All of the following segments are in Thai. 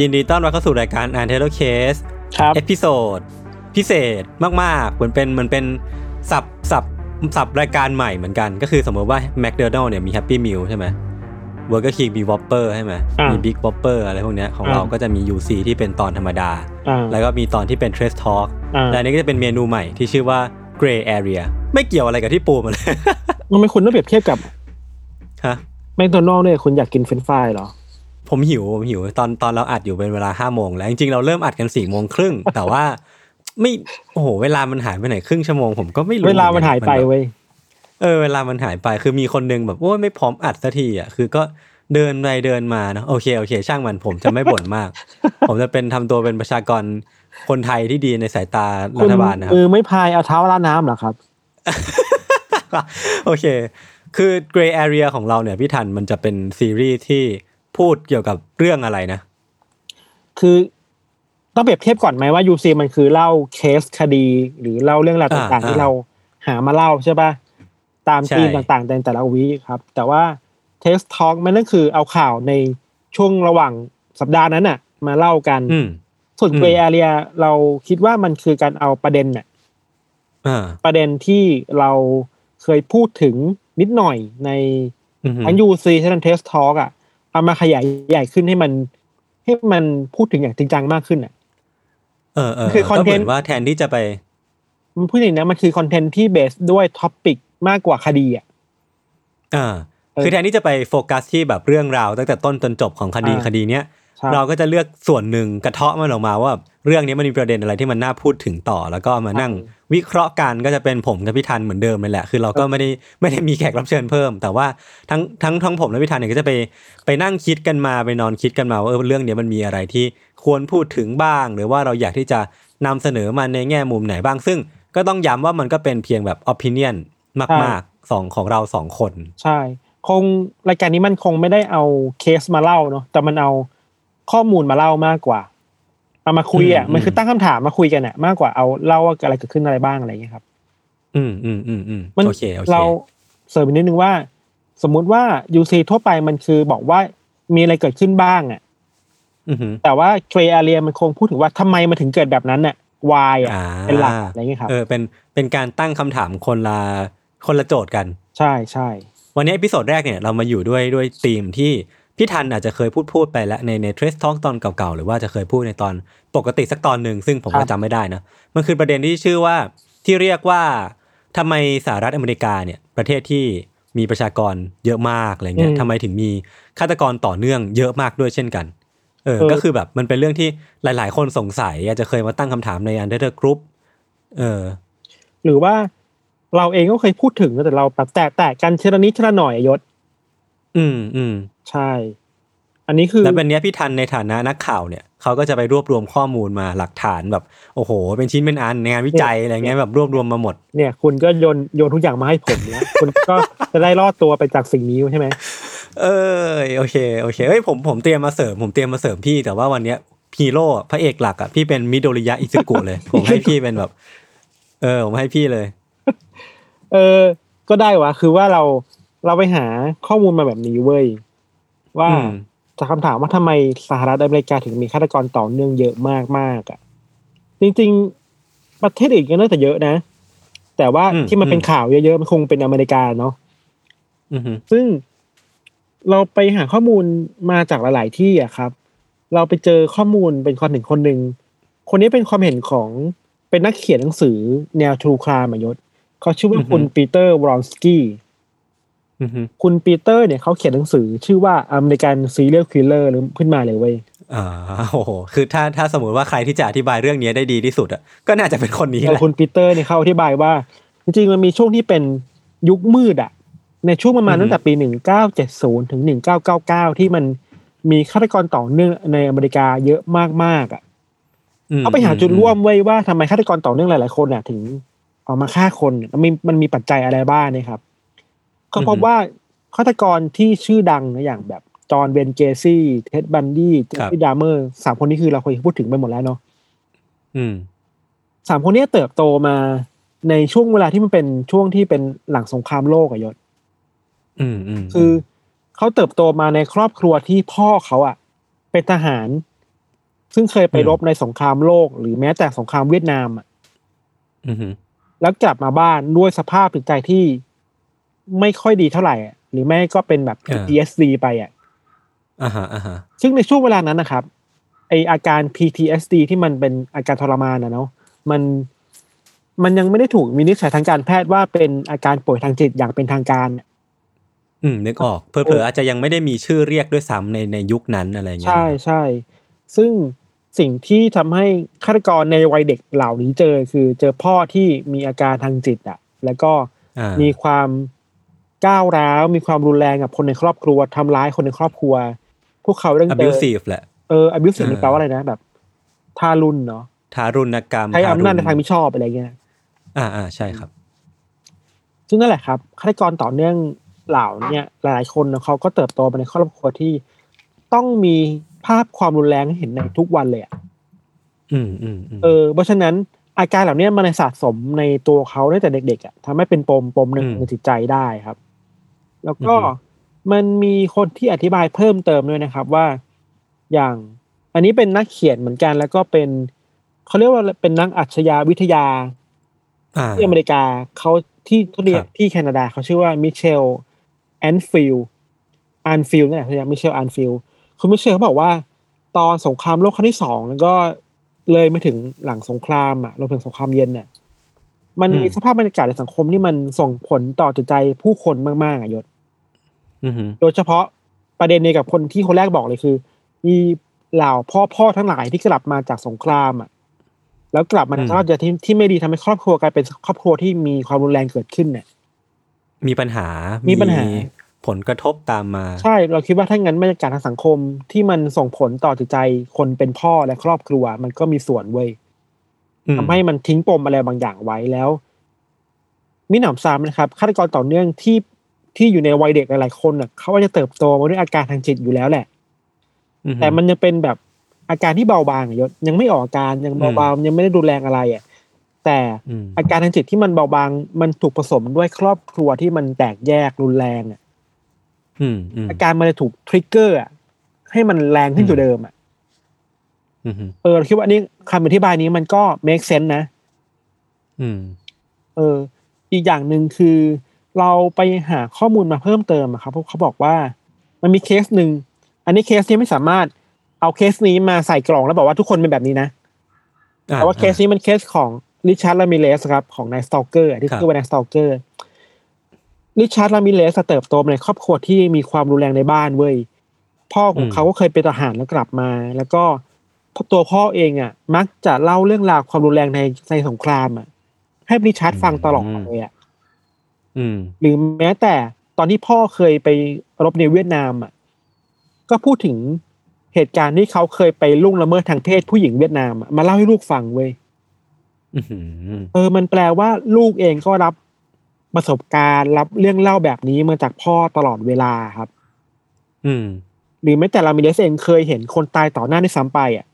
ยินดีต้อนรับเข้าสู่รายการ Untitled Case ครับ episode พิเศษมากๆ เหมือนเป็นเหมือนเป็น sub sub sub รายการใหม่เหมือนกัน ก็คือสมมติว่า McDonald เนี่ยมี Happy Meal ใช่ไหม Burger King มี Whopper ใช่ไหมอ่ามีมี Big Whopper อะไรพวกเนี้ยของอ่าเราก็จะมี UC ที่เป็นตอนธรรมดาอ่าแล้วก็มีตอนที่เป็น Trace Talk อ่าและอันนี้ก็จะเป็นเมนูใหม่ที่ชื่อว่า Gray Area ไม่เกี่ยวอะไรกับที่ปูมาเลยทำไมคุณต้องเปรียบเทียบกับฮะแมคโดนัลล์เนี่ยคุณอยากกินเฟรนช์ฟรายเหรอ ผมหิวผมหิวตอนตอนเราอัดอยู่เป็นเวลาห้าโมงแล้วจริงๆเราเริ่มอัดกันสี่โมงครึ่งแต่ว่าไม่โอ้โหเวลามันหายไปไหนครึ่งชั่วโมงผมก็ไม่รู้เวลามันหายไปแบบเว้ยเออเวลามันหายไปคือมีคนหนึ่งแบบโอ้ยไม่พร้อมอัดสักทีอะคือก็เดินไปเดินมาเนอะโอเคโอเค ช่างมันผมจะไม่บ่นมาก ผมจะเป็นทำตัวเป็นประชากรคนไทยที่ดีในสายตารัคุณฐบาลนะครับมือไม่พายเอาเท้าล้าน้ำเหรอครับ โอเค คือ Gray Area ของเราเนี่ยพี่ทันมันจะเป็นซีรีส์ที่ พูดเกี่ยวกับเรื่องอะไรนะ คือต้องเปรียบเทียบก่อนไหมว่า UC มันคือเล่าเคสคดี หรือเล่าเรื่องราวต่างอ่าๆที่เราหามาเล่าใช่ป่ะตามใช่ธีมต่างๆในแต่ละวีคครับ แต่ว่าเทสทอ l k มันนั่นคือเอาข่าวในช่วงระหว่างสัปดาห์นั้นน่ะ มาเล่ากันอืมส่วนอืม Gray Area เราคิดว่ามันคือการเอาประเด็นน่ะอ่าประเด็นที่เราเคยพูดถึงนิดหน่อยในอือหือทั้ง UC ทั้งเทสทอ l k อะ เอามาขยายใหญ่ขึ้นให้มัน ให้มันพูดถึงอย่างจริงจังมากขึ้นอะ เออเออคือก็เหมื content อนว่าแทนที่จะไป มันพูดอย่างนี้นะมันคือ content ที่ base ด้วย topic มากกว่าคดีอะอ่าเออคือแทนที่จะไปโฟกัสที่แบบเรื่องราวตั้งแต่ต้นจนจบของคดีอ่าคดีเนี้ยใช่ เราก็จะเลือกส่วนหนึ่งกระเทาะมันออกมาว่า เรื่องนี้มันมีประเด็นอะไรที่มันน่าพูดถึงต่อ แล้วก็มานั่งวิเคราะห์กันก็จะเป็นผมกับพี่ทันเหมือนเดิมเลยแหละ คือเราก็ไม่ได้ไม่ได้มีแขกรับเชิญเพิ่ม แต่ว่าทั้งทั้งทั้งผมและพี่ทันเนี่ยก็จะไปไปนั่งคิดกันมาไปนอนคิดกันมาว่าเออเรื่องเนี้ยมันมีอะไรที่ควรพูดถึงบ้าง หรือว่าเราอยากที่จะนำเสนอมันในแง่มุมไหนบ้าง ซึ่งก็ต้องย้ำว่ามันก็เป็นเพียงแบบ opinion มากๆสองของเราสองคน ใช่ คงรายการนี้มันคงไม่ได้เอาเคสมาเล่าเนาะแต่มันเอา ข้อมูลมาเล่ามากกว่าเอามาคุยอะอืมมันคือตั้งคำถามมาคุยกันอะ มากกว่าเอาเล่าว่าอะไรเกิดขึ้นอะไรบ้างอะไรอย่างเงี้ยครับ อืมอืมอืมอืมมันโอเคโอเคเราเสริมอีกนิดนึงว่า สมมุติว่า UC ทั่วไปมันคือบอกว่ามีอะไรเกิดขึ้นบ้างอะอือหือแต่ว่าเทร a เรียมันคงพูดถึงว่าทำไมมันถึงเกิดแบบนั้นน่ะ why อะอ่าเป็นหลักอะไรอย่างเงี้ยครับเออเป็นเป็นการตั้งคำถามคนละคนละโจทย์กัน ใช่ใช่วันนี้ episode แรกเนี่ยเรามาอยู่ด้วยด้วยธีมที่ พี่ธัญอาจจะเคยพูดพูดไปแล้วในในเทรสท a l k ตอนเก่าๆ หรือว่าจะเคยพูดในตอนปกติสักตอนหนึ่งซึ่งผมก็จำไม่ได้นะ มันคือประเด็นที่ชื่อว่าที่เรียกว่าทำไมสหรัฐอเมริกาเนี่ยประเทศที่มีประชากรเยอะมากอะไรเงี้ยทำไมถึงมีฆาตกรต่อเนื่องเยอะมากด้วยเช่นกันเออก็คือแบบมันเป็นเรื่องที่หลาย ๆ คนสงสัย อาจจะเคยมาตั้งคำถามใน Under group เออ หรือว่าเราเองก็เคยพูดถึงนะแต่เราแบบแตะแตะกันทีละนิดทีละหน่อยอะยชญ์ อืมอืม ใช่ อันนี้คือแล้วเป็นเนี้ยพี่ธัญในฐานะนักข่าวเนี่ยเขาก็จะไปรวบรวมข้อมูลมาหลักฐานแบบ โอ้โห เป็นชิ้นเป็นอันในงานวิจัยอะไรเงี้ยแบบรวบรวมมาหมด เนี่ย คุณก็โยนโยนทุกอย่างมาให้ผมแล้วคุณก็จะได้รอดตัวไปจากสิ่งนี้ใช่ไหมเออโอเคโอเคเอ้ยผมผมเตรียมมาเสริมผมเตรียมมาเสริมพี่แต่ว่าวันเนี้ยฮีโร่พระเอกหลักอะพี่เป็นมิโดริยะอิซึกุเลย ผมให้พี่เป็นแบบ เออ ผมให้พี่เลย เออ ก็ได้วะ คือว่าเราเราไปหาข้อมูลมาแบบนี้เว้ย ว่าอืมจากคำถามว่าทำไมสหรัฐอเมริกาถึงมีฆาตกรต่อเนื่องเยอะมากมากๆอะจริง ๆ ประเทศอื่นก็น่าจะเยอะนะ แต่ว่าอืมที่มันเป็นอืมข่าวเยอะๆมันคงเป็นอเมริกาเนาะอือหือซึ่งเราไปหาข้อมูลมาจากหลายๆที่อะครับ เราไปเจอข้อมูลเป็นคนหนึ่งคนหนึ่งคนนี้เป็นความเห็นของเป็นนักเขียนหนังสือแนว true crime ยชญ์เขาชื่อว่าคุณปีเตอร์วรอนสกี้อือฮึ คุณปีเตอร์เนี่ยเขาเขียนหนังสือชื่อว่า American Serial Killer หรือขึ้นมาเลยเว้ยอ่าโอ้โหคือถ้าถ้าสมมติว่าใครที่จะอธิบายเรื่องนี้ได้ดีที่สุดอะก็น่าจะเป็นคนนี้แหแต่ละคุณปีเตอร์เนี่ยเขาอธิบายว่า จริงๆมันมีช่วงที่เป็นยุคมืดอะในช่วงประมาณตั้งแต่ปีหนึ่งเก้าเจ็ดศูนย์ถึงหนึ่งเก้าเก้าเก้าที่มันมีฆาตกรต่อเนื่องในอเมริกาเยอะมากๆอะอืมเขาไปหาจุดร่วมไว้ว่าทำไมฆาตกรต่อเนื่องหลายๆคนอะถึงออกมาฆ่าคนมันมีมันมีปัจจัยอะไรบ้างนะครับ ก็พบว่าฆาตกรที่ชื่อดังนะอย่างแบบจอห์นเวย์นเกซี่ เท็ดบันดี้เจฟฟรีย์ดาห์เมอร์สามคนนี้คือเราเคยพูดถึงไปหมดแล้วเนาะอืมสามคนเนี้ยเติบโตมาในช่วงเวลาที่มันเป็นช่วงที่เป็นหลังสงครามโลกอะยศอืมอืมคือเขาเติบโตมาในครอบครัวที่พ่อเขาอะเป็นทหาร ซึ่งเคยไปรบในสงครามโลก หรือแม้แต่สงครามเวียดนามอะอืมแล้วกลับมาบ้านด้วยสภาพจิตใจที่ ไม่ค่อยดีเท่าไหร่อะหรือไม่ก็เป็นแบบ PTSD ไปอะอ่าฮะอ่าฮะซึ่งในช่วงเวลานั้นนะครับไออาการ PTSD ที่มันเป็นอาการทรมานนะเนาะมันมันยังไม่ได้ถูกวินิจฉัยทางการแพทย์ว่าเป็นอาการป่วยทางจิตอย่างเป็นทางการ อืมนึกออกเผลอๆอาจจะยังไม่ได้มีชื่อเรียกด้วยซ้ำในในยุคนั้นอะไรเงี้ยใช่ใช่ซึ่งสิ่งที่ทำให้ฆาตกรในวัยเด็กเหล่านี้เจอ คือเจอพ่อที่มีอาการทางจิตอะ แล้วก็อ่ามีความ ก้าวร้าวมีความรุนแรงกับคนในครอบครัวทำร้ายคนในครอบครัว พวกเขาเรื่องเจอ abusive แหละเออ abusive เออนี่แปลว่าอะไรนะแบบ ทารุณเนาะทารุณกรรมใช้อำนาจในรุณทางมิชอบอะไรเงี้ยอ่าอ่าใช่ครับ ซึ่งนั่นแหละครับฆาตกรต่อเนื่องเหล่าเนี่ย หลายๆคนนะเขาก็เติบโตมาในครอบครัวที่ต้องมีภาพความรุนแรงให้เห็นในทุกวันเลยอะอืมอืมอืมเออเพราะฉะนั้นอาการเหล่านี้มันสะสมในตัวเขาตั้งแต่เด็กๆอะทำให้เป็นปมปมหนึ่งในจิตใจได้ครับ แล้วก็มันมีคนที่อธิบายเพิ่มเติมด้วยนะครับว่าอย่างอันนี้เป็นนักเขียนเหมือนกัน แล้วก็เป็นเขาเรียกว่าเป็นนักอัจฉริยะวิทยาอ่าที่อเมริกาเขาที่ทุเรียคนรับที่แคนาดาเขาชื่อว่ามิเชลแอนฟิลอันฟิลนี่นแหละเขาเรียกมิเชลอันฟิลคุณมิเชลเขาบอกว่า ตอนสงครามโลกครั้งที่สองแล้วก็เลยมาถึงหลังสงครามอะรวมถึงสงครามเย็นเนี่ยมันมีสภาพบรรยากาศในสังคมที่มันส่งผลต่อจิตใจผู้คนมากๆอะยศอือฮึ โดยเฉพาะประเด็นนี้กับคนที่คนแรกบอกเลยคือ มีเหล่าพ่อพ่อทั้งหลายที่กลับมาจากสงครามอะ แล้วกลับมาในสภาพจิตใจที่ที่ไม่ดีทำให้ครอบครัวกลายเป็นครอบครัวที่มีความรุนแรงเกิดขึ้นเนี่ย มีปัญหามีมีปัญหา ผลกระทบตามมา ใช่ เราคิดว่าถ้างั้นบรรยากาศทางสังคมที่มันส่งผลต่อจิตใจคนเป็นพ่อและครอบครัว มันก็มีส่วนเว้ยอืมทำให้มันทิ้งปมอะไรบางอย่างไว้แล้วมิหนำซ้ำนะครับฆาตกรต่อเนื่องที่ ที่อยู่ในวัยเด็กหลายๆคนน่ะเขาว่าจะเติบโตมาด้วยอาการทางจิตอยู่แล้วแหละอือฮึแต่มันยังเป็นแบบอาการที่เบาบางอะยศยังไม่ออกอาการยังเบาๆยังไม่ได้รุนแรงอะไรอะแต่อืมอาการทางจิตที่มันเบาบางมันถูกผสมด้วยครอบครัวที่มันแตกแยกรุนแรงอะอืมอืมอาการมันจะถูก trigger อะให้มันแรงขึ้นกว่าเดิมอะอืมเออเราคิดว่าอันนี้คำอธิบายนี้มันก็ make sense นะอืมเออ อีกอย่างหนึ่งคือ เราไปหาข้อมูลมาเพิ่มเติมอะครับเพราะเขาบอกว่ามันมีเคสหนึ่งอันนี้เคสที่ไม่สามารถเอาเคสนี้มาใส่กล่องแล้วบอกว่าทุกคนเป็นแบบนี้นะแต่ว่าเคสนี้มันเคสของริชาร์ดรามิเรซครับของ Night Stalker ที่ชื่อว่า Night Stalkerริชาร์ดลามิเลสเติบโตมาในครอบครัวที่มีความรุนแรงในบ้านเว้ยพ่อของเขาก็เคยเป็นทหารแล้วกลับมา แล้วก็ตัวพ่อเองอะ มักจะเล่าเรื่องราวความรุนแรงในในสงครามอะ ให้ริชาร์ดฟังตลอดเลยอะอืม หรือแม้แต่ตอนที่พ่อเคยไปรบในเวียดนามอะ ก็พูดถึงเหตุการณ์ที่เขาเคยไปล่วงละเมิดทางเพศผู้หญิงเวียดนามอะมาเล่าให้ลูกฟังเว้ยอือหือเออ มันแปลว่าลูกเองก็รับประสบการณ์รับเรื่องเล่าแบบนี้มาจากพ่อตลอดเวลาครับ อืม หรือแม้แต่ลามิเลสเองเคยเห็นคนตายต่อหน้าด้วยซ้ำไปอะ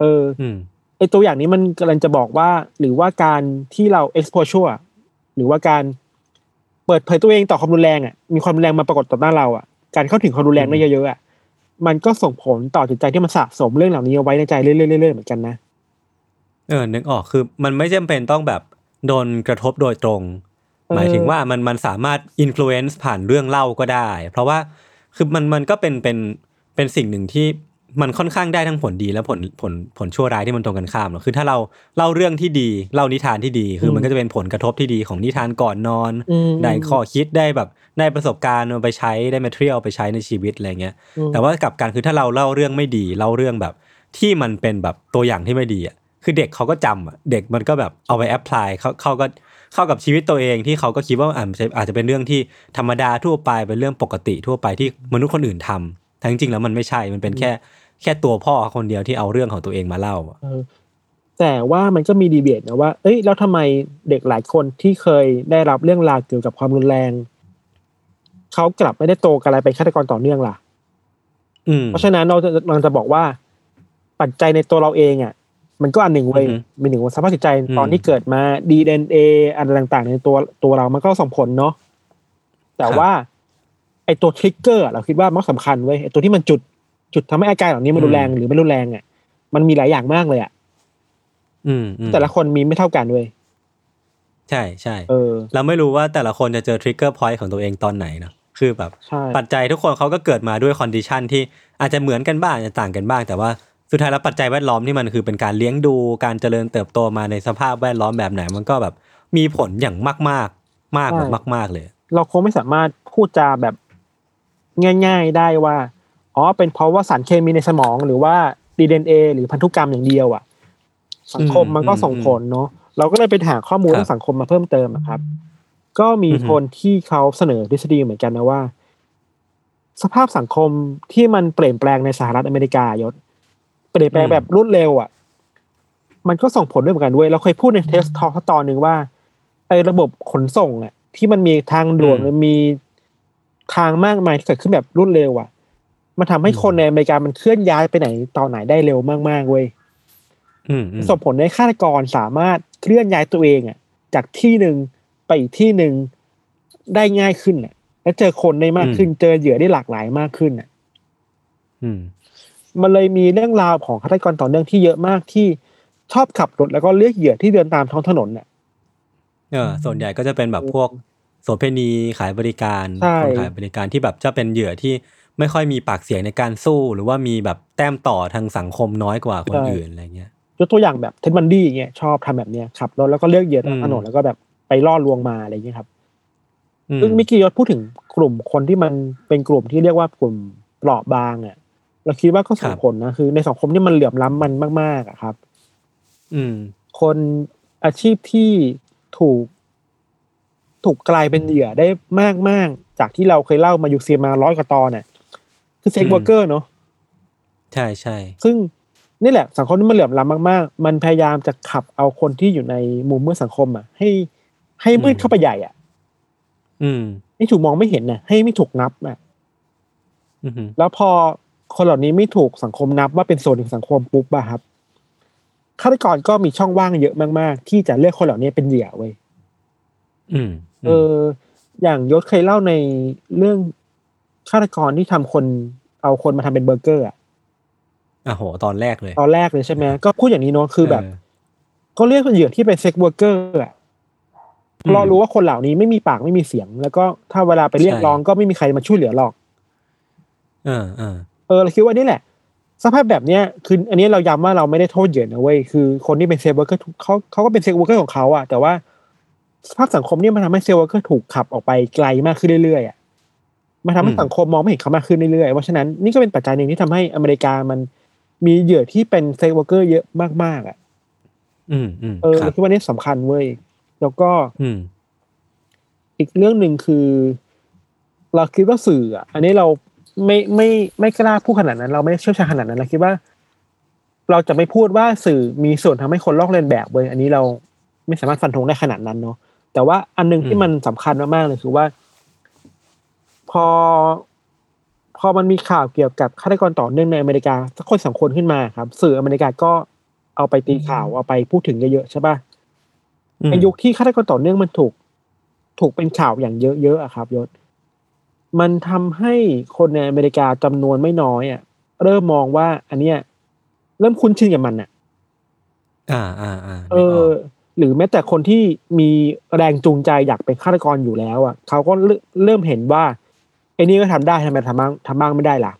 เอออืมไอตัวอย่างนี้มันกำลังจะบอกว่า หรือว่าการที่เรา exposure อะหรือว่าการ เปิดเผยตัวเองต่อความรุนแรงอะมีความรุนแรงมาปรากฏต่อหน้าเราอะการเข้าถึงความรุนแรงได้เยอะๆอะมันก็ส่งผลต่อจิตใจที่มันสะสมเรื่องเหล่านี้เอาไว้ในใจเรื่อยๆเรื่อยๆเหมือนกันนะเออนึกออกคือมันไม่จำเป็นต้องแบบโดนกระทบโดยตรงเออหมายถึงว่ามันมันสามารถอิ f ฟ u e n c e ผ่านเรื่องเล่าก็ได้ เพราะว่าคือมันมันก็เป็นเป็นเป็นสิ่งหนึ่งที่ มันค่อนข้างได้ทั้งผลดีและผลผลผลชั่วร้ายที่มันตรงกันข้ามเนอะคือถ้าเราเล่าเรื่องที่ดีเล่านิทานที่ดี คือมันก็จะเป็นผลกระทบที่ดีของนิทานก่อนนอนอืมได้ข้อคิดได้แบบได้ประสบการณ์เอาไปใช้ได้ material เอาไปใช้ในชีวิตอะไรเงี้ยอืมแต่ว่ากลับกันคือถ้าเราเล่าเรื่องไม่ดีเล่าเรื่องแบบ ที่มันเป็นแบบตัวอย่างที่ไม่ดีอะคือเด็กเขาก็จำอะเด็กมันก็แบบเอาไปแอพพลายเขาเขาก็เข้ากับชีวิตตัวเองที่เขาก็คิดว่าอาจจะอาจจะเป็นเรื่องที่ธรรมดาทั่วไปเป็นเรื่องปกติทั่วไปที่มนุษย์คนอื่นทำ แต่จริงๆแล้วมันไม่ใช่มันเป็นแค่ แค่ตัวพ่อคนเดียวที่เอาเรื่องของตัวเองมาเล่าอะเออแต่ว่ามันก็มีดีเบตนะว่า เอ้ยแล้วทำไมเด็กหลายคนที่เคยได้รับเรื่องราวเกี่ยวกับความรุนแรงเขากลับไม่ได้โตกันอะไรเป็นฆาตกรต่อเนื่องล่ะอืมเพราะฉะนั้นเราจะเราจะบอกว่า ปัจจัยในตัวเราเองอะ มันก็อันหนึ่งเว้ยอือฮึมีหนึ่งว่าสภาพจิตใจอืมตอนที่เกิดมา DNA อะไรต่างๆ ในตัวตัวเรามันก็ส่งผลเนาะแต่ว่าไอตัว trigger เราคิดว่ามันสำคัญเว้ยไอตัวที่มันจุดจุดทำให้อาการเหล่านี้มันรุนแรงหรือไม่รุนแรงอะมันมีหลายอย่างมากเลยอะอืมอืมแต่ละคนมีไม่เท่ากันเว้ยใช่ใช่เออเราไม่รู้ว่าแต่ละคนจะเจอ trigger point ของตัวเองตอนไหนเนอะคือแบบใช่ปัจจัยทุกคนเขาก็เกิดมาด้วย condition ที่อาจจะเหมือนกันบ้างอาจจะต่างกันบ้าง แต่ว่าสุดท้ายแล้วปัจจัยแวดล้อมที่มันคือเป็นการเลี้ยงดูการเจริญเติบโตมาในสภาพแวดล้อมแบบไหน มันก็แบบมีผลอย่างมากมากๆมากแบบมากๆเลย เราคงไม่สามารถพูดจาแบบ ง่าย ๆได้ว่าอ๋อเป็นเพราะว่าสารเคมีในสมองหรือว่า DNA หรือพันธุกรรมอย่างเดียวอะ สังคมมันก็ส่งผลเนาะเราก็เลยไปหาข้อมูลครับเรื่องสังคมมาเพิ่มเติมอะครับ ก็มีอือฮึคนที่เขาเสนอทฤษฎีเหมือนกันนะว่า สภาพสังคมที่มันเปลี่ยนแปลงในสหรัฐอเมริกายศ เปลี่ยนแปลงแบบรวดเร็วอะ มันก็ส่งผลด้วยเหมือนกันด้วยเราเคยพูดในเทสทอตอนหนึ่งว่าไอ้ระบบขนส่งอะที่มันมีทางด่วนอืมมันมี ทางมากมายที่เกิดขึ้นแบบรวดเร็วอะ มันทำให้คนในอเมริกามันเคลื่อนย้ายไปไหนตอนไหนได้เร็วมากๆเว้ยอืมอืมส่งผลให้ฆาตกรสามารถเคลื่อนย้ายตัวเองอะ จากที่หนึ่งไปอีกที่หนึ่งได้ง่ายขึ้นอะ และเจอคนได้มากขึ้น เจอเหยื่อได้หลากหลายมากขึ้นอะอืมมันเลยมีเรื่องราวของฆาตกรต่อเนื่องที่เยอะมากที่ชอบขับรถแล้วก็เลือกเหยื่อที่เดินตามท้องถนนน่ะเออส่วนใหญ่ก็จะเป็นแบบพวก โสเภณีขายบริการใช่คนขายบริการที่แบบจะเป็นเหยื่อที่ไม่ค่อยมีปากเสียงในการสู้ หรือว่ามีแบบแต้มต่อทางสังคมน้อยกว่าคนอื่นอะไรเงี้ยยกตัวอย่างแบบเท็ดบันดี้อย่างเงี้ยชอบทำแบบเนี้ยขับรถแล้วก็เลือกเหยื่อตามอืมถนนแล้วก็แบบไปล่อลวงมาอะไรอย่างเงี้ยครับอืมซึ่งมิกกี้ยศพูดถึงกลุ่มคนที่มันเป็นกลุ่มที่เรียกว่ากลุ่มเปราะบางอะเราคิดว่าก็ส่งผลนะคือ ในสังคมที่มันเหลื่อมล้ำมันมากๆอะครับ อืม คนอาชีพที่ถูก ถูกกลายเป็นเหยื่อได้มากมากๆจากที่เราเคยเล่ามาอยู่เซียมาร้อยกว่าตอนเนี่ยคือเซ็กอืมเวอร์เกอร์เนาะใช่ใช่ซึ่งนี่แหละสังคมที่มันเหลื่อมล้ำมากๆ มันพยายามจะขับเอาคนที่อยู่ในมุมมืดสังคมอะ ให้ ให้มืดเข้าไปใหญ่อะ อืมให้ถูกมองไม่เห็นน่ะให้ไม่ถูกนับอะอืมแล้วพอคนเหล่านี้ไม่ถูกสังคมนับว่าเป็นส่วนหนึ่งสังคมปุ๊บอะครับฆาตกรก็มีช่องว่างเยอะมาก ๆ ที่จะเลือกคนเหล่านี้เป็นเหยื่อเว้ยอืม เออ อย่างยชญ์เคยเล่าในเรื่องฆาตกรที่ทำคนเอาคนมาทำเป็นเบอร์เกอร์อะอะโหตอนแรกเลย ตอนแรกเลยใช่ไหมก็พูดอย่างนี้เนาะคือแบบเขาเรียกเหยื่อที่เป็น sex worker อะอืมเรารู้ว่าคนเหล่านี้ไม่มีปากไม่มีเสียง แล้วก็ถ้าเวลาไปเรียกใช่ร้องก็ไม่มีใครมาช่วยเหลือหรอกเออเออเออเราคิดว่านี่แหละ สภาพแบบเนี้ยคือ อันนี้เราย้ำว่าเราไม่ได้โทษเหยื่อนะเว้ยคือคนที่เป็น sex worker เขาเขาก็เป็น sex worker ของเขาอะแต่ว่า สภาพสังคมเนี่ยมันทำให้ sex worker ถูกขับออกไปไกลมากขึ้นเรื่อยๆอะมันทำให้อืมสังคมมองไม่เห็นเขามากขึ้นเรื่อยๆเพราะฉะนั้นนี่ก็เป็นปัจจัยหนึ่งที่ทำให้อเมริกามันมีเหยื่อที่เป็น sex worker เยอะมากๆอะอืมอืมเออครัเราบคิดว่านี่สำคัญเว้ย แล้วก็ อืม อีกเรื่องหนึ่งคือ เราคิดว่าสื่ออะ อันนี้เราไม่ไม่ไม่กล้าพูดขนาดนั้น เราไม่ได้เชี่ยวชาญขนาดนั้นเราคิดว่า เราจะไม่พูดว่าสื่อมีส่วนทำให้คนลอกเลียนแบบเว้ยอันนี้เราไม่สามารถฟันธงได้ขนาดนั้นเนาะ แต่ว่าอันหนึงที่อืมมันสำคัญมากๆเลยคือว่า พอ พอมันมีข่าวเกี่ยวกับฆาตกรต่อเนื่องในอเมริกาสักคนสองคนขึ้นมาครับ สื่ออเมริกาก็เอาไปตีข่าวเอาไปพูดถึงเยอะๆใช่ปะอืมในยุคที่ฆาตกรต่อเนื่องมันถูก ถูกเป็นข่าวอย่างเยอะๆอะครับยศมันทำให้คนในอเมริกาจำนวนไม่น้อยอะเริ่มมองว่า อันเนี้ย เริ่มคุ้นชินกับมันอะอ่าอ่าอ่าเอนึกอออก หรือแม้แต่คนที่มีแรงจูงใจอยากเป็นฆาตกรอยู่แล้วอะเขาก็เริ่มเริ่มเห็นว่าไอ้นี่ก็ทำได้ทำไมทำบ้างทำบ้างไม่ได้ล่ะ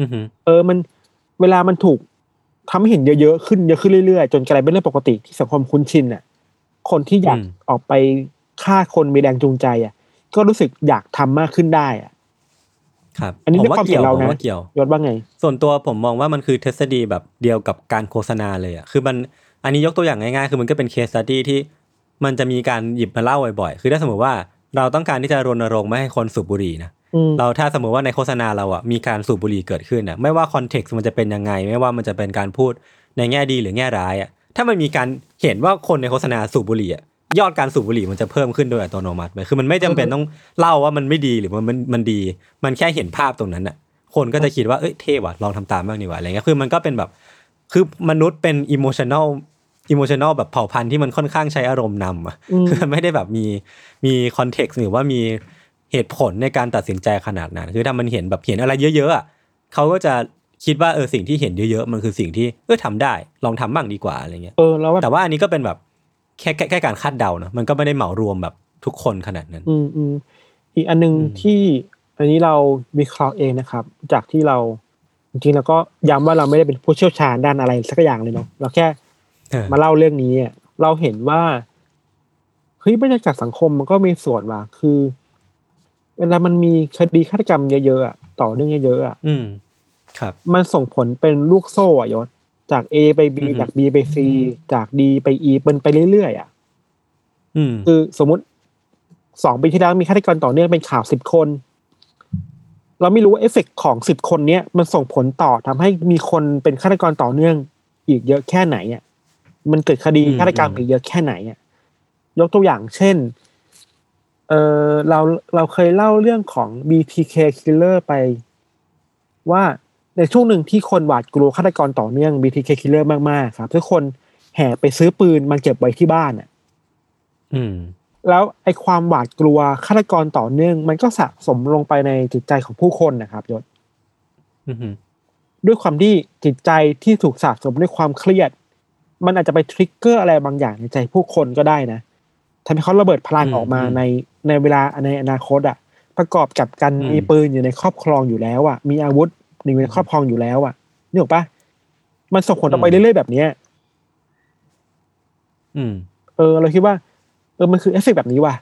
อือฮึเออมันเวลามันถูกทำให้เห็นเยอะๆขึ้นเยอะขึ้นเรื่อยๆ จนกลายเป็นเรื่องปกติที่สังคมคุ้นชินอะ คนที่อยากออกไปฆ่าคนมีแรงจูงใจ อะ ก็รู้สึกอยากทำมากขึ้นได้อะ ครับ อันนี้ผมด้วยว่าความเกี่ยวเห็นเราผมนะว่าเกี่ยวยศว่าไง ส่วนตัวผมมองว่ามันคือทฤษฎีแบบเดียวกับการโฆษณาเลยอะคือมัน อันนี้ยกตัวอย่างง่ายๆ คือมันก็เป็นเคสสต u d ีที่มันจะมีการหยิบมาเล่าบ่อยๆ คือถ้าสมมติว่าเราต้องการที่จะรณรงค์ไม่ให้คนสูบบุหรี่นะอืมเราถ้าสมมติว่าในโฆษณาเราอะมีการสูบบุหรี่เกิดขึ้นอะไม่ว่า context มันจะเป็นยังไง ไม่ว่ามันจะเป็นการพูดในแง่ดีหรือแง่ร้ายอะถ้ามันมีการเห็นว่าคนในโฆษณาสูบบุหรี่อะยอดการสูบบุหรี่มันจะเพิ่มขึ้นโดยอัตโนมัติไปคือมันไม่จำเป็นต้องเล่าว่ามันไม่ดีหรือมันมันมันดี มันแค่เห็นภาพตรงนั้นอะคนก็จะคิดว่าเอ้ยเท่ว่ะลองทำตามบ้างดีกว่าอะไรเงี้ยคือมันก็เป็นแบบคือมนุษย์เป็นอิโมชัน a ล อิโมชัน a ลแบบเผ่าพันธุ์ที่มันค่อนข้างใช้อารมณ์นำอะอืมคือมันไม่ได้แบบมีมี context หรือว่ามีเหตุผลในการตัดสินใจขนาดนั้น คือถ้ามันเห็นแบบเห็นอะไรเยอะๆอะเขาก็จะคิดว่าเออสิ่งที่เห็นเยอะๆ มันคือสิ่งที่เออทำได้ ลองทำบ้างดีกว่าอะไรเงี้ยเออแล้วแบบแต่ว่าอันนี้ก็เป็นแบบแค่แค่แค่การคาดเดานะมันก็ไม่ได้เหมารวมแบบทุกคนขนาดนั้น อืมอืมอีกอันหนึงอืมที่อันนี้เราวิเคราะห์เองนะครับ จากที่เราจริงๆแล้วก็ย้ำว่าเราไม่ได้เป็นผู้เชี่ยวชาญด้านอะไรสักอย่างเลยเนาะเราแค่เออ มาเล่าเรื่องนี้อะเราเห็นว่าเฮ้ยบรรยากาศสังคมมันก็มีส่วนว่ะคือ เวลามันมีคดีฆาตกรรมเยอะๆอะต่อเนื่องเยอะๆอะอืมครับ มันส่งผลเป็นลูกโซ่อะยศจาก A ไป B อือฮึจาก B ไป C จาก D ไป E เป็นไปเรื่อยๆอะอืมคือสมมุติสองปีที่แล้วมีฆาตกรต่อเนื่องเป็นข่าวสิบคน เราไม่รู้ว่าเอฟเฟกต์ของสิบคนเนี้ยมันส่งผลต่อทำให้มีคนเป็นฆาตกรต่อเนื่องอีกเยอะแค่ไหนอะ มันเกิดคดีอืมฆาตกรรมอีกเยอะแค่ไหนอะยกตัวอย่างเช่น เออเราเราเคยเล่าเรื่องของ BTK killer ไป ว่าในช่วงหนึ่งที่คนหวาดกลัวฆาตกรต่อเนื่อง BTK killer มากๆครับ ทุกคนแห่ไปซื้อปืนมาเก็บไว้ที่บ้านอะ อืม แล้วไอ้ความหวาดกลัวฆาตกรต่อเนื่อง มันก็สะสมลงไปในจิตใจของผู้คนนะครับยศอืมด้วยความที่จิตใจที่ถูกสะสมด้วยความเครียด มันอาจจะไปทริกเกอร์อะไรบางอย่างในใจผู้คนก็ได้นะทำให้เขาระเบิดพลังออกมาในในเวลาในอนาคตอะ ประกอบกับการมีปืนอยู่ในครอบครองอยู่แล้วอะมีอาวุธอยู่ในครอบครองอยู่แล้วอะนี่หรอกปะมันส่งผลออกไปเรื่อยๆแบบเนี้ยอืม เออ เราคิดว่า เออมันคือเอฟเฟกต์แบบนี้ว่ะ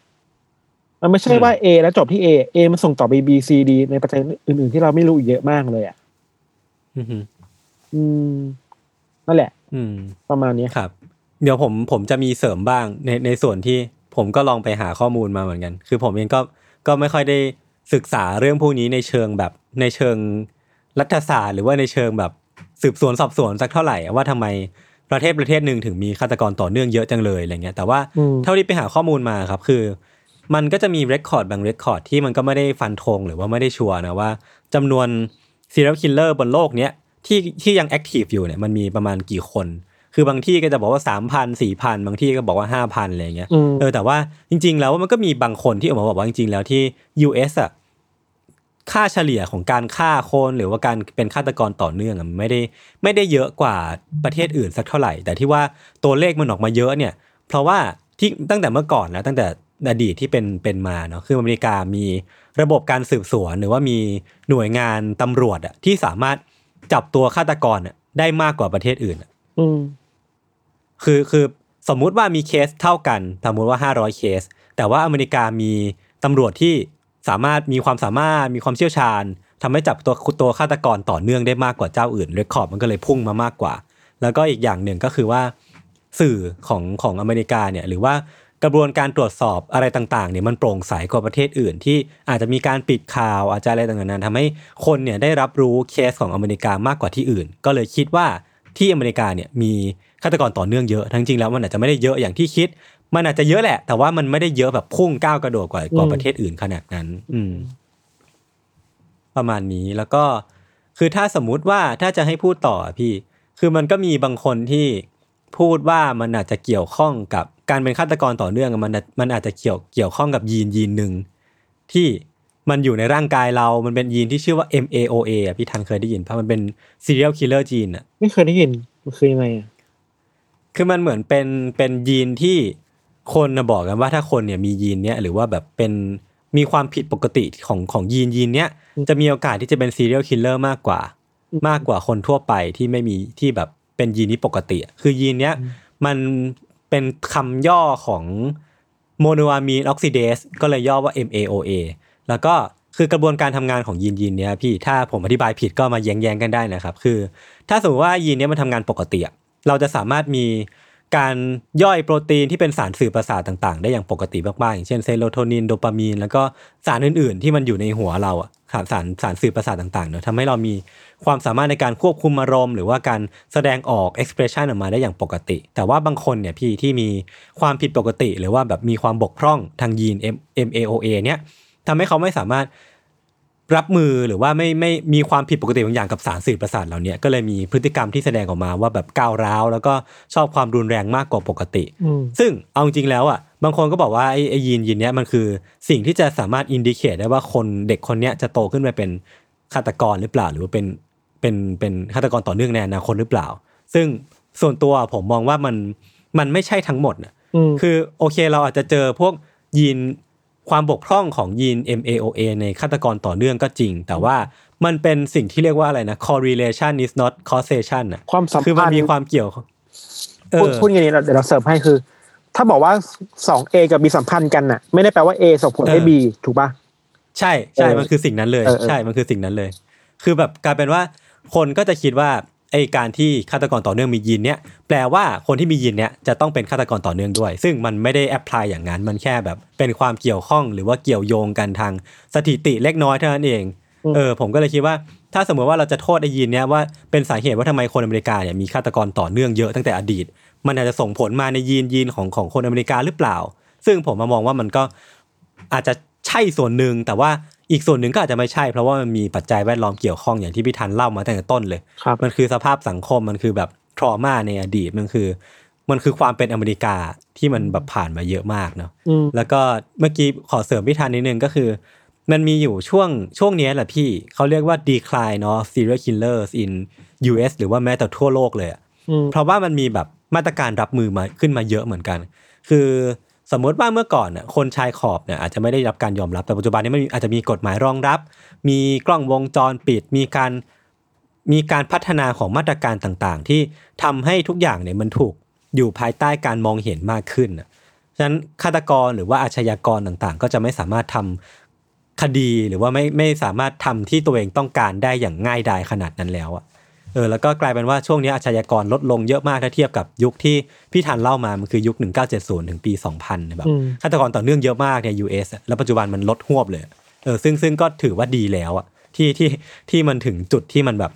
มันไม่ใช่ว่า A แล้วจบที่ A A มันส่งต่อไป B C D ในปัจจัยอื่นๆที่เราไม่รู้อีกเยอะมากเลยอะอืมอืมนั่นแหละอืม ประมาณเนี้ยครับ เดี๋ยวผมผมจะมีเสริมบ้างในในส่วนที่ผมก็ลองไปหาข้อมูลมาเหมือนกัน คือผมเองก็ก็ไม่ค่อยได้ศึกษาเรื่องพวกนี้ในเชิงแบบในเชิงรัฐศาสตร์ หรือว่าในเชิงแบบสืบสวนสอบสวนสักเท่าไหร่อะว่าทำไมประเทศประเทศหนึ่งถึงมีฆาตกรต่อเนื่องเยอะจังเลยอะไรเงี้ยแต่ว่าอืมเท่าที่ไปหาข้อมูลมาครับคือ มันก็จะมี record บาง record ที่มันก็ไม่ได้ฟันธงหรือว่าไม่ได้ชัวร์นะว่าจำนวน serial killer บนโลกเนี้ย ที่ที่ยัง active อยู่เนี่ยมันมีประมาณกี่คน คือบางที่ก็จะบอกว่าสามพันสี่พันบางที่ก็บอกว่าห้าพันอะไรเงี้ยอืมเออแต่ว่าจริง ๆ แล้วมันก็มีบางคนที่ออกมาบอกว่าจริง ๆ แล้วที่ US อะค่าเฉลี่ยของการฆ่าคนหรือว่าการเป็นฆาตกรต่อเนื่องอะมันไม่ได้ไม่ได้เยอะกว่าประเทศอื่นสักเท่าไหร่ แต่ที่ว่าตัวเลขมันออกมาเยอะเนี่ย เพราะว่าที่ตั้งแต่เมื่อก่อนแล้วตั้งแต่อดีตที่เป็นเป็นมาเนาะคืออเมริกามีระบบการสืบสวนหรือว่ามีหน่วยงานตำรวจอะที่สามารถ จับตัวฆาตกรอะได้มากกว่าประเทศอื่นอะอืมคือคือสมมุติว่ามีเคสเท่ากันสมมุติว่า 500 เคส แต่ว่าอเมริกามีตำรวจที่สามารถมีความสามารถมีความเชี่ยวชาญทำให้จับตัวตัวฆาตกรต่อเนื่องได้มากกว่าเจ้าอื่นเรคคอร์ดมันก็เลยพุ่งมามากกว่า แล้วก็อีกอย่างหนึ่งก็คือว่า สื่อของของอเมริกาเนี่ย หรือว่า กระบวนการตรวจสอบอะไรต่างๆเนี่ยมันโปร่งใสกว่าประเทศอื่น ที่อาจจะมีการปิดข่าวอาจจะอะไรต่างๆนั้นทำให้คนเนี่ยได้รับรู้เคสของอเมริกามากกว่าที่อื่น ก็เลยคิดว่าที่อเมริกาเนี่ยมีฆาตกรต่อเนื่องเยอะทั้งจริงแล้วมันอาจจะไม่ได้เยอะอย่างที่คิด มันอาจจะเยอะแหละ แต่ว่ามันไม่ได้เยอะแบบพุ่งก้าวกระโดดกว่ากว่าประเทศอื่นขนาดนั้น อืม ประมาณนี้แล้วก็คือถ้าสมมุติว่าถ้าจะให้พูดต่อพี่ คือมันก็มีบางคนที่พูดว่ามันอาจจะเกี่ยวข้องกับ การเป็นฆาตกรต่อเนื่องอะมันอาจมันอาจจะเกี่ยวเกี่ยวข้องกับยีนยีนหนึ่งที่มันอยู่ในร่างกายเรา มันเป็นยีนที่ชื่อว่า MAOA อะพี่ทันเคยได้ยินเพราะมันเป็น serial killer gene อะ ไม่เคยได้ยิน มันคือยังไงอะ คือมันเหมือนเป็นเป็นยีนที่คนน่ะบอกกันว่าถ้าคนเนี่ยมียีนเนี้ยหรือว่าแบบเป็นมีความผิดปกติของของยีนยีนเนี้ยจะมีโอกาสที่จะเป็น serial killer มากกว่า มากกว่าคนทั่วไปที่ไม่มีที่แบบเป็นยีนนี้ปกติอะคือยีนเนี้ยมัน เป็นคำย่อของ monoamine oxidase ก็เลยย่อว่า MAOA แล้วก็คือกระบวนการทำงานของยีนยีนเนี้ยพี่ถ้าผมอธิบายผิดก็มาแย้งๆกันได้นะครับ คือ ถ้าสมมติว่ายีนเนี้ยมันทำงานปกติเราจะสามารถมีการย่อยโปรตีนที่เป็นสารสื่อประสาทต่าง ๆ ได้อย่างปกติมากๆอย่างเช่นเซโรโทนินโดปามีนแล้วก็สารอื่น ๆ ที่มันอยู่ในหัวเราอะ สารสารสารสื่อประสาทต่างๆเนอะทำให้เรามีความสามารถในการควบคุมอารมณ์ หรือว่าการแสดงออก expression ออกมาได้อย่างปกติ แต่ว่าบางคนเนี่ยพี่ที่มีความผิดปกติ หรือว่าแบบมีความบกพร่องทางยีน M- MAOA เนี่ยทำให้เขาไม่สามารถรับมือหรือว่าไม่ไม่มีความผิดปกติบางอย่างกับสารสื่อประสาทเหล่าเนี้ยก็เลยมีพฤติกรรมที่แสดงออกมาว่าแบบก้าวร้าว แล้วก็ชอบความรุนแรงมากกว่าปกติอืมซึ่งเอาจริงๆแล้วอะ บางคนก็บอกว่าไอ้ไอ้ยีนยีนเนี้ยมันคือสิ่งที่จะสามารถอินดิเคตได้ว่าคนเด็กคนเนี้ยจะโตขึ้นไปเป็นฆาตกรหรือเปล่า หรือว่าเป็นเป็นเป็นฆาตกรต่อเนื่องในอนาคตหรือเปล่า ซึ่งส่วนตัวผมมองว่ามันมันไม่ใช่ทั้งหมดนะอืมคือโอเคเราอาจจะเจอพวกยีนความบกพร่องของยีน MAOA ในฆาตกรต่อเนื่องก็จริง แต่ว่ามันเป็นสิ่งที่เรียกว่าอะไรนะ correlation is not causation อะความสัมคือมัพันนธ์มีความเกี่ยวเอพูดอพูดอย่างนี้เราเดี๋ยวเราเสริมให้คือ ถ้าบอกว่าสอง A กับ B สัมพันธ์กันน่ะ ไม่ได้แปลว่า A ส่งผลให้เออ B ถูกป่ะใช่ใช่เออมันคือสิ่งนั้นเลยเออเออใช่มันคือสิ่งนั้นเลย คือแบบกลายเป็นว่า คนก็จะคิดว่าไอการที่ฆาตกรต่อเนื่องมียีนเนี้ยแปลว่าคนที่มียีนเนี้ยจะต้องเป็นฆาตกรต่อเนื่องด้วย ซึ่งมันไม่ได้แอพพลายอย่างนั้นมันแค่แบบ เป็นความเกี่ยวข้องหรือว่าเกี่ยวโยงกันทางสถิติเล็กน้อยเท่านั้นเองอืมเออผมก็เลยคิดว่า ถ้าสมมติว่าเราจะโทษไอยีนเนี้ยว่าเป็นสาเหตุว่าทำไมคนอเมริกาเนี่ยมีฆาตกรต่อเนื่องเยอะตั้งแต่อดีต มันอาจจะส่งผลมาในยีนยีนของของคนอเมริกาหรือเปล่า ซึ่งผมมามองว่ามันก็อาจจะใช่ส่วนหนึ่งแต่ว่าอีกส่วนหนึ่งก็อาจจะไม่ใช่ เพราะว่ามันมีปัจจัยแวดล้อมเกี่ยวข้องอย่างที่พี่ทันเล่ามาตั้งแต่ต้นเลยครับมันคือสภาพสังคมมันคือแบบทรมาในอดีตมันคือ มันคือความเป็นอเมริกาที่มันแบบผ่านมาเยอะมากเนาะอืมแล้วก็เมื่อกี้ขอเสริมพี่ทันนิดนึงก็คือ มันมีอยู่ช่วงช่วงเนี้ยแหละพี่ เขาเรียกว่า decline เนาะ serial killers in US หรือว่าแม้แต่ทั่วโลกเลยอะอืมเพราะว่ามันมีแบบมาตรการรับมือมาขึ้นมาเยอะเหมือนกัน คือสมมติว่าเมื่อก่อนน่ะคนชายขอบเนี่ยอาจจะไม่ได้รับการยอมรับแต่ปัจจุบันนี้มันมีอาจจะมีกฎหมายรองรับ มีกล้องวงจรปิด มีการมีการพัฒนาของมาตรการต่างๆ ที่ทำให้ทุกอย่างเนี่ยมันถูกอยู่ภายใต้การมองเห็นมากขึ้นน่ะฉะนั้นฆาตกรหรือว่าอาชญากรต่างๆ ก็จะไม่สามารถทำ คดีหรือว่าไม่ไม่สามารถทำที่ตัวเองต้องการได้อย่างง่ายดายขนาดนั้นแล้วอะเออแล้วก็กลายเป็นว่าช่วงนี้อาชญากรลดลงเยอะมากถ้าเทียบกับยุคที่พี่ทันเล่ามามันคือยุค 1970 ถึงปี 2000เนี่ยแบบอืมฆาตกรต่อเนื่องเยอะมากใน US อะแล้วปัจจุบันมันลดหวบเลยเออซึ่งซึ่งก็ถือว่าดีแล้วอะที่ที่ที่มันถึงจุดที่มันแบบ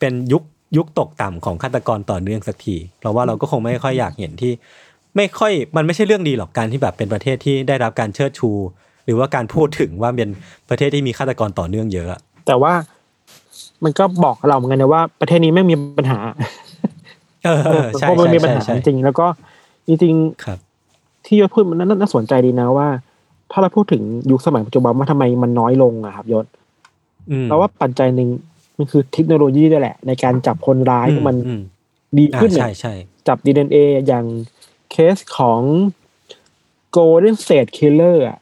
เป็นยุคยุคตกต่ำของฆาตกรต่อเนื่องสักทีเพราะว่าเราก็คงไม่ค่อยอยากเห็นที่ ไม่ค่อยมันไม่ใช่เรื่องดีหรอกการที่แบบเป็นประเทศที่ได้รับการเชิดชู หรือว่าการพูดถึงว่าเป็นประเทศที่มีฆาตกรต่อเนื่องเยอะอะแต่ว่ามันก็บอกเราเหมือนกันนะว่า ประเทศนี้ไม่มีปัญหาเออใช่เพราะมันใช่มีปัญใช่หาใช่จริงๆแล้วก็จริงครับๆที่ยศพูดมันน่าน่าสนใจดีนะว่า ถ้าเราพูดถึงยุคสมัยปัจจุบันว่าทำไมมันน้อยลงอะครับยศอืมเพราะว่าปัจจัยหนึ่งมันคือเทคโนโลยีด้วยแหละ ในการจับคนร้ายที่มันอืมดีอ่าขึ้นเนี่ใช่ยใช่จับ DNA อย่างเคสของ Golden State Killer อะอืม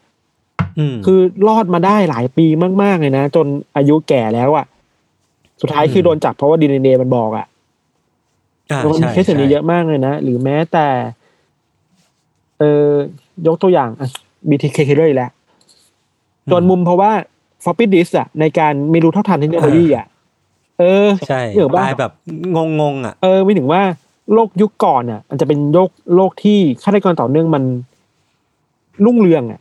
คือรอดมาได้หลายปีมากๆเลยนะ จนอายุแก่แล้วอะ สุดท้ายคือโดนจับเพราะว่า DNA มันบอกอะอ่ามันมีใช่เคสอย่างนี้เยอะมากเลยนะ หรือแม้แต่ เออยกตัวอย่างอะ BTK Killer อีกแล้วจนมุมเพราะว่า floppy disk อะ ในการไม่รู้เท่าทันเทคโนโลยีอะเออใช่เดี๋ยวบ้าตายแบบงงงๆอะเออไม่ถึงว่าโลกยุคก่อนอะมันจะเป็นโลกโลกที่ฆาตกรต่อเนื่องมันรุ่งเรืองอะ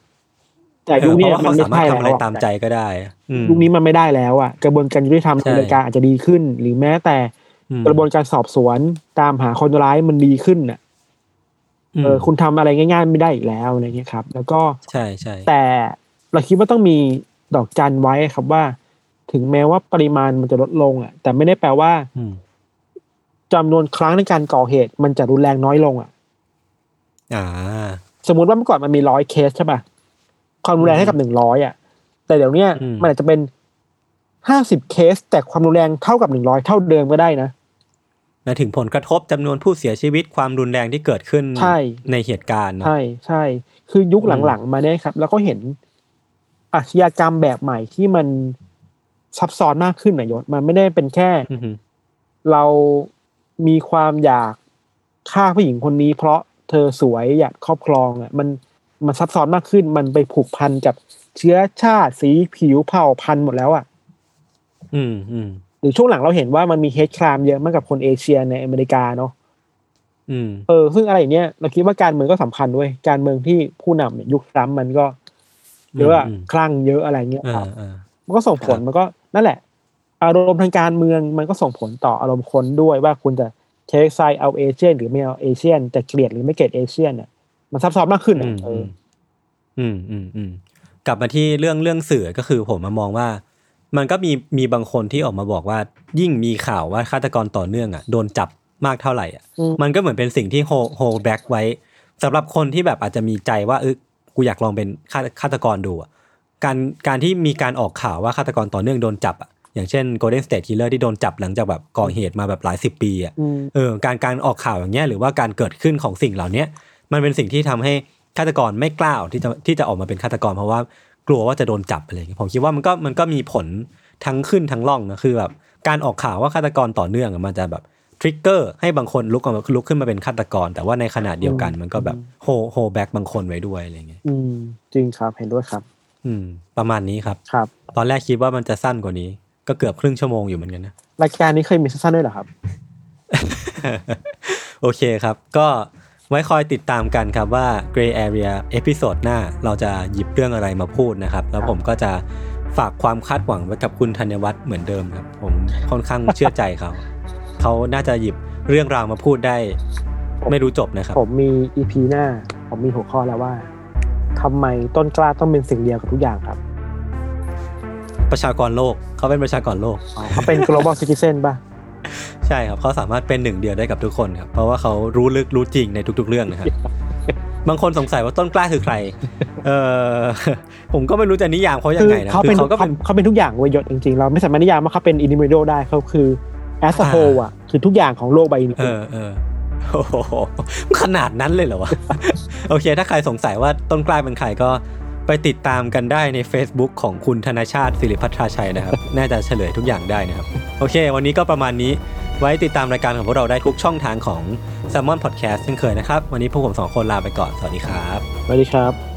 แต่เอยุอคเพนี้ราะว่ามัเขานไม่สามารถใช่ทำอะไรแล้วตามใจก็ได้อะอืมยุคนี้มันไม่ได้แล้วอะกระบวนการยุติธรรมใช่อเมริกาอาจจะดีขึ้น หรือแม้แต่อืมกระบวนการสอบสวนตามหาคนร้ายมันดีขึ้นอะมเออคุณทำอะไรง่าย ๆ ไม่ได้อีกแล้วอะไรเงี้ยครับ แล้วก็ใช่ใช่แต่เราคิดว่าต้องมีดอกจันไว้ครับว่า ถึงแม้ว่าปริมาณมันจะลดลงอะ แต่ไม่ได้แปลว่าอืมจำนวนครั้งในการก่อเหตุ มันจะรุนแรงน้อยลงอะ อ่า สมมติว่าเมื่อก่อนมันมีร้อยเคสใช่ป่ะ ความรุนแรงให้กับหนึ่งร้อยอะ แต่เดี๋ยวเนี้ยอืมมันอาจจะเป็นห้าสิบเคส แต่ความรุนแรงเท่ากับหนึ่งร้อยเท่าเดิมก็ได้นะหมายถึงผลกระทบจำนวนผู้เสียชีวิตความรุนแรงที่เกิดขึ้นใช่ในเหตุการณ์เนอะใช่ใช่ คือยุคอืมหลังๆมาเนี่ยครับ แล้วก็เห็นอาชญากรรมแบบใหม่ที่มันซับซ้อนมากขึ้นนะยศมันไม่ได้เป็นแค่อือฮึเรามีความอยากฆ่าผู้หญิงคนนี้ เพราะเธอสวยอยากครอบครองอะมัน มันซับซ้อนมากขึ้นมันไปผูกพันกับเชื้อชาติสีผิวเผ่าพันธุ์หมดแล้วอะ อืมอืมหรือช่วงหลังเราเห็นว่ามันมีเฮดครามเยอะมากกับคนเอเชียในอเมริกาเนาะอืมเออซึ่งอะไรอย่างเนี้ยเราคิดว่าการเมืองก็สำคัญด้วย การเมืองที่ผู้นำเนี่ยยุคทรัมป์มันก็เยอะอะอืมคลั่งเยอะอะไรเงี้ยเอครับอเออมันก็ส่งผลครับมันก็นั่นแหละ อารมณ์ทางการเมืองมันก็ส่งผลต่ออารมณ์คนด้วยว่าคุณจะ take side เอา Asian หรือไม่เอา Asian จะเกลียดหรือไม่เกลียด Asian เนี่ย มันซับซ้อนมากขึ้นอือะมเออือมอืมอืมอืมกลับมาที่เรื่องเรื่องสื่อก็คือผมมามองว่า มันก็มีมีบางคนที่ออกมาบอกว่า ยิ่งมีข่าวว่าฆาตกรต่อเนื่องอะโดนจับมากเท่าไหร่อะอืมมันก็เหมือนเป็นสิ่งที่โฮโฮแบ็กไว้สำหรับคนที่แบบอาจจะมีใจว่าเออกูอยากลองเป็นฆาฆาตกรดูอะการการที่มีการออกข่าวว่าฆาตกรต่อเนื่องโดนจับอะอย่างเช่น Golden State Killer ที่โดนจับหลังจากแบบก่อเหตุมาแบบหลายสิบปีอะอืมเออการการออกข่าวอย่างเงี้ยหรือว่าการเกิดขึ้นของสิ่งเหล่าเนี้ย มันเป็นสิ่งที่ทำให้ฆาตกรไม่กล้าที่จะที่จะออกมาเป็นฆาตกร เพราะว่ากลัวว่าจะโดนจับอะไรอย่างเงี้ยผมคิดว่ามันก็มันก็มีผลทั้งขึ้นทั้งล่องนะคือแบบการออกข่าวว่าฆาตกรต่อเนื่องอะมันจะแบบtrigger ให้บางคนลุกออกมาลุกขึ้นมาเป็นฆาตกร แต่ว่าในขณะเดียวกันมันก็แบบโฮโฮแบ็กบางคนไว้ด้วยอะไรเงี้ยอืม จริงครับเห็นด้วยครับ อืม ประมาณนี้ครับครับ ตอนแรกคิดว่ามันจะสั้นกว่านี้ ก็เกือบครึ่งชั่วโมงอยู่เหมือนกันนะรายการนี้เคยมีสั้นๆด้วยเหรอครับ โอเคครับ ก็ ไว้คอยติดตามกันครับว่า Gray Area episode หน้าเราจะหยิบเรื่องอะไรมาพูดนะครับ แล้วผมก็จะฝากความคาดหวังไว้กับคุณธัญวัฒน์เหมือนเดิมครับ ผมค่อนข้างเชื่อใจเขา เขาน่าจะหยิบเรื่องราวมาพูดได้ ไม่รู้จบนะครับ ผมมีอีพีหน้า ผมมีหัวข้อแล้วว่าทำไมต้นกล้าต้องเป็นสิ่งเดียวกับทุกอย่างครับ ประชากรโลกเขาเป็นประชากรโลกอ๋อเขาเป็น global citizen ป่ะ ใช่ครับเขาสามารถเป็นหนึ่งเดียวได้กับทุกคนครับเพราะว่าเขารู้ลึกรู้จริงในทุก ๆ เรื่องนะครับบางคนสงสัยว่าต้นกล้าคือใคร เออผมก็ไม่รู้จะนิยามเขายังไงนะเขาคืเป็นอเขาก็เขาเป็นเขาเป็นทุกอย่างเว้ยยศจริงๆ เราไม่สามารถนิยามว่าเขาเป็น individual ได้เขาคือ as a อ่า whole อะ คือทุกอย่างของโลกใบนี้เออเออโอ้โหขนาดนั้นเลยเหรอวะ โอเค ถ้าใครสงสัยว่าต้นกล้าเป็นใครก็ไปติดตามกันได้ใน Facebook ของคุณธนชาติสิริพัทราชัยนะครับ น่าจะเฉลยทุกอย่างได้นะครับ โอเค วันนี้ก็ประมาณนี้ ไว้ติดตามรายการของพวกเราได้ทุกช่องทางของ s ซ l m o n Podcast เช่นเคยนะครับ วันนี้พวกผมสองคนลาไปก่อน สวัสดีครับ สวัสดีครับ